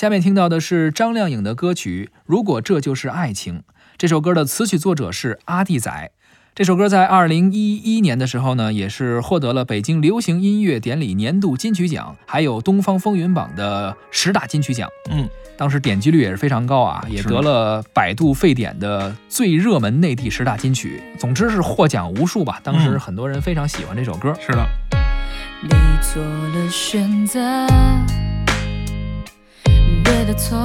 下面听到的是张靓颖的歌曲《如果这就是爱情》。这首歌的词曲作者是阿弟仔。这首歌在二零一一年的时候呢，也是获得了北京流行音乐典礼年度金曲奖，还有东方风云榜的十大金曲奖。嗯，当时点击率也是非常高啊，也得了百度沸点的最热门内地十大金曲。总之是获奖无数吧。当时很多人非常喜欢这首歌。是的。你做了选择。的错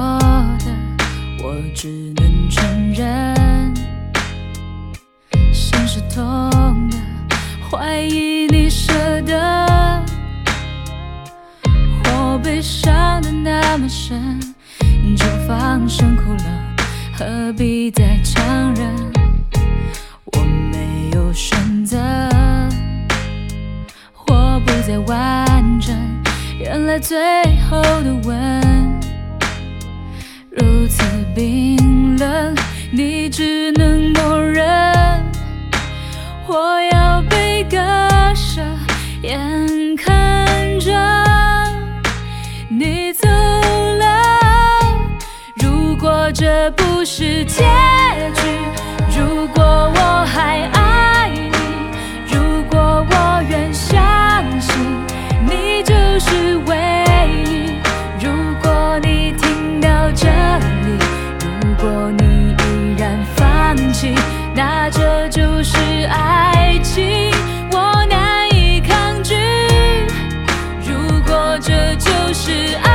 的，我只能承认。心是痛的，怀疑你舍得。我悲伤的那么深，就放声哭了，何必再强忍？我没有选择，我不再完整。原来最后的吻。如此冰冷，你只能默认。我要被割舍，眼看着你走了。如果这不是天。就是。